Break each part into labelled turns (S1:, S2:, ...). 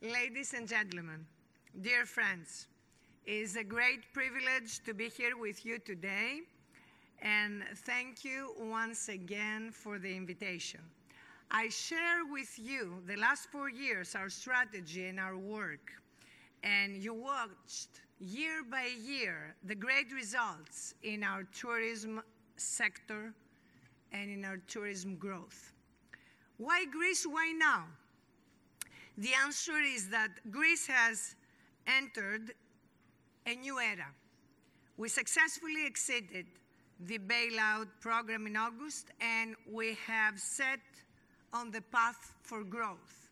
S1: Ladies and gentlemen, dear friends, it is a great privilege to be here with you today, and thank you once again for the invitation. I share with you the last four years our strategy and our work, and you watched year by year the great results in our tourism sector and in our tourism growth. Why Greece? Why now? The answer is that Greece has entered a new era. We successfully exceeded the bailout program in August, and we have set on the path for growth.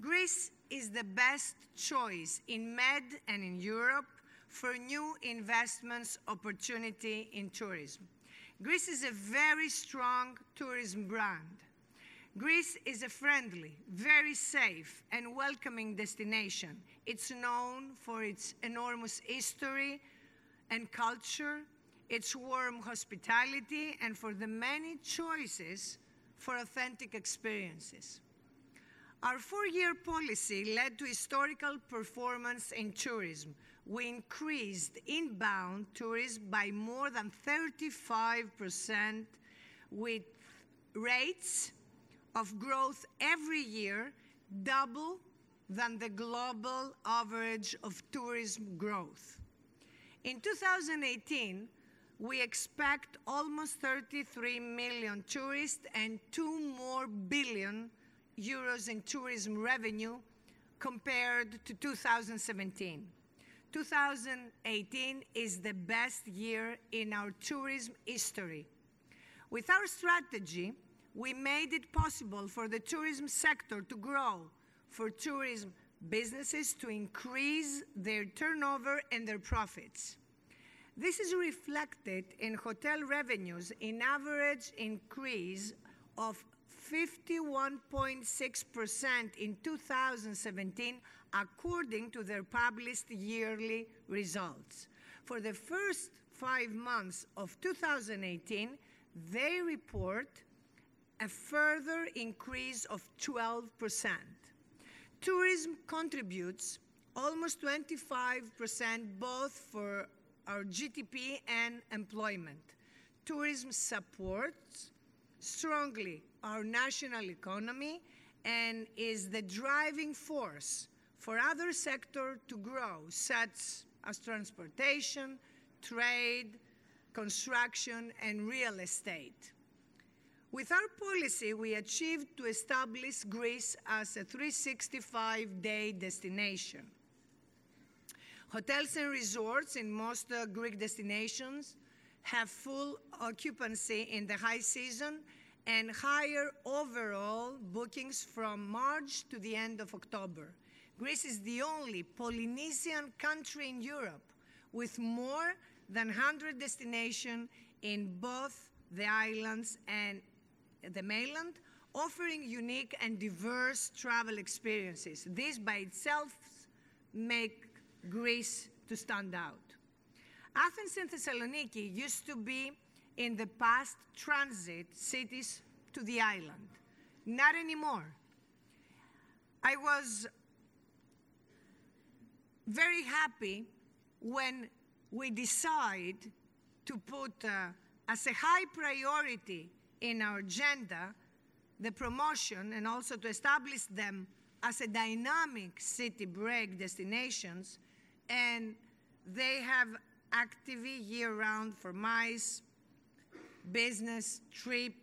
S1: Greece is the best choice in Med and in Europe for new investments opportunity in tourism. Greece is a very strong tourism brand. Greece is a friendly, very safe, and welcoming destination. It's known for its enormous history and culture, its warm hospitality, and for the many choices for authentic experiences. Our four-year policy led to historical performance in tourism. We increased inbound tourism by more than 35% with rates of growth every year double than the global average of tourism growth. In 2018, we expect almost 33 million tourists and 2 more billion euros in tourism revenue compared to 2017. 2018 is the best year in our tourism history. With our strategy, we made it possible for the tourism sector to grow, for tourism businesses to increase their turnover and their profits. This is reflected in hotel revenues in average increase of 51.6% in 2017, according to their published yearly results. For the first five months of 2018, they report a further increase of 12%. Tourism contributes almost 25% both for our GDP and employment. Tourism supports strongly our national economy and is the driving force for other sectors to grow, such as transportation, trade, construction, and real estate. With our policy, we achieved to establish Greece as a 365-day destination. Hotels and resorts in most uh, Greek destinations have full occupancy in the high season and higher overall bookings from March to the end of October. Greece is the only Polynesian country in Europe with more than 100 destinations in both the islands and the mainland, offering unique and diverse travel experiences. This by itself makes Greece to stand out. Athens and Thessaloniki used to be in the past transit cities to the island. Not anymore. I was very happy when we decided to put uh, as a high priority in our agenda the promotion and also to establish them as a dynamic city break destinations, and they have activity year-round for MICE, business, trip,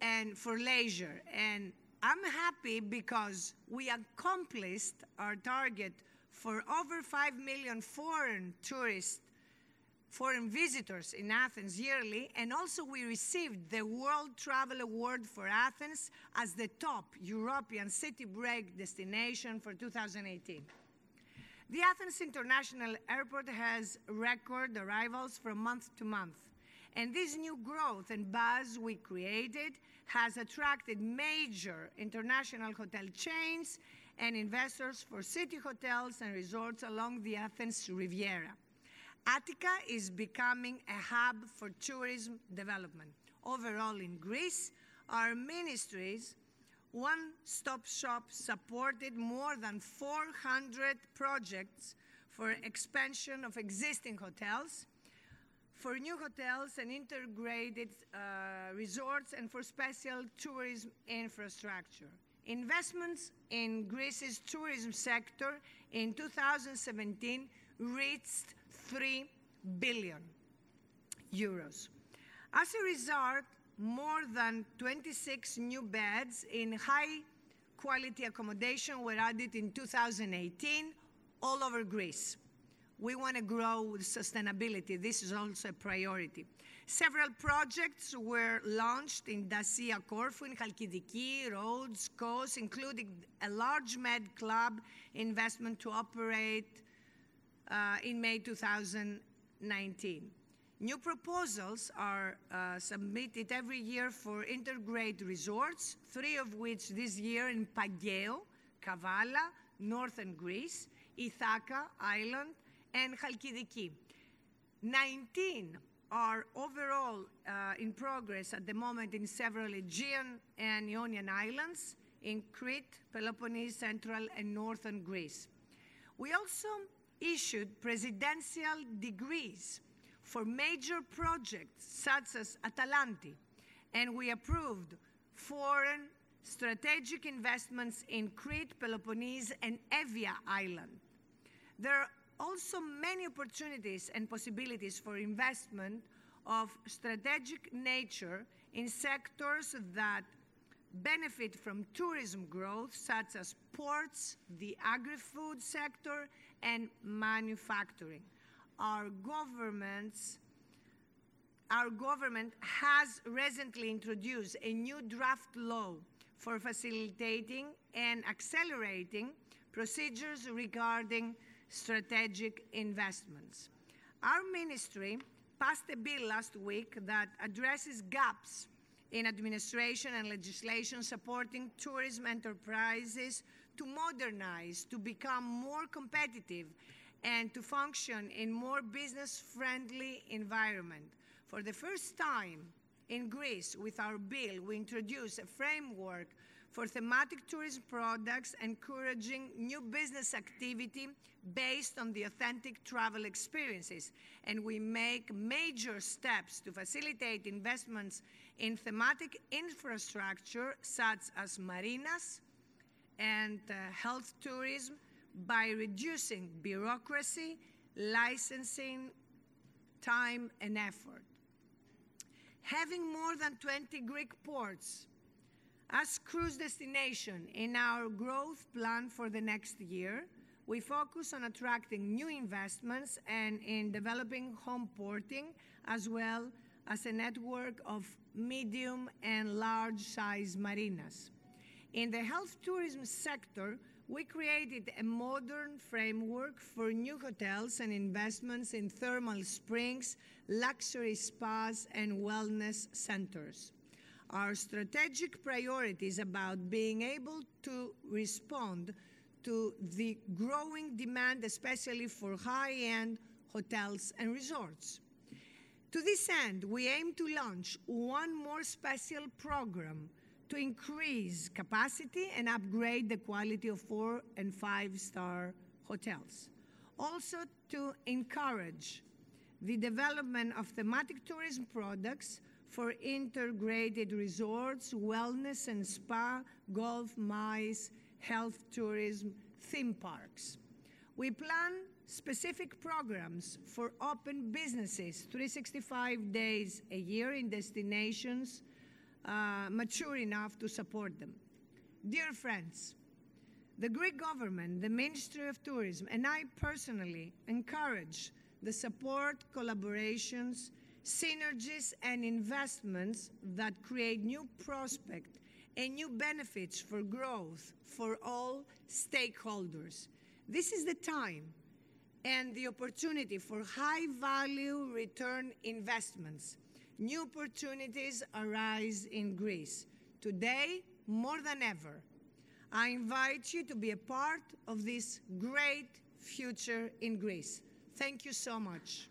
S1: and for leisure. And I'm happy because we accomplished our target for over 5 million foreign tourists, foreign visitors in Athens yearly, and also we received the World Travel Award for Athens as the top European city break destination for 2018. The Athens International Airport has record arrivals from month to month, and this new growth and buzz we created has attracted major international hotel chains and investors for city hotels and resorts along the Athens Riviera. Attica is becoming a hub for tourism development. Overall, in Greece, our ministries One Stop Shop supported more than 400 projects for expansion of existing hotels, for new hotels and integrated uh, resorts, and for special tourism infrastructure. Investments in Greece's tourism sector in 2017 reached 3 billion euros. As a result, more than 26 new beds in high quality accommodation were added in 2018 all over Greece. We want to grow with sustainability. This is also a priority. Several projects were launched in Dassia Corfu, in Chalkidiki, Rhodes, Kos, including a large med club investment to operate uh, in May 2019. New proposals are uh, submitted every year for integrated resorts, three of which this year in Pageo, Kavala, northern Greece, Ithaca Island, and Chalkidiki. 19 are overall uh, in progress at the moment in several Aegean and Ionian islands, in Crete, Peloponnese, Central, and Northern Greece. We also issued presidential degrees for major projects such as Atalanti, and we approved foreign strategic investments in Crete, Peloponnese, and Evia Island. There are also many opportunities and possibilities for investment of strategic nature in sectors that benefit from tourism growth, such as ports, the agri food sector, and manufacturing. Our governments our government has recently introduced a new draft law for facilitating and accelerating procedures regarding strategic investments. Our ministry passed a bill last week that addresses gaps in administration and legislation supporting tourism enterprises to modernize, to become more competitive, and to function in more business-friendly environment. For the first time in Greece, with our bill, we introduce a framework for thematic tourism products encouraging new business activity based on the authentic travel experiences. And we make major steps to facilitate investments in thematic infrastructure such as marinas and uh, health tourism by reducing bureaucracy, licensing, time, and effort. Having more than 20 Greek ports as cruise destination in our growth plan for the next year, we focus on attracting new investments and in developing home porting as well as a network of medium and large size marinas. In the health tourism sector, we created a modern framework for new hotels and investments in thermal springs, luxury spas, and wellness centers. Our strategic priority is about being able to respond to the growing demand, especially for high end hotels and resorts. To this end, we aim to launch one more special program to increase capacity and upgrade the quality of four and five star hotels. Also, to encourage the development of thematic tourism products for integrated resorts, wellness and spa, golf, mice, health tourism, theme parks. We plan specific programs for open businesses 365 days a year in destinations uh, mature enough to support them. Dear friends, the Greek government, the Ministry of Tourism, and I personally encourage the support, collaborations, synergies, and investments that create new prospects and new benefits for growth for all stakeholders. This is the time and the opportunity for high value return investments. New opportunities arise in Greece. Today, more than ever, I invite you to be a part of this great future in Greece. Thank you so much.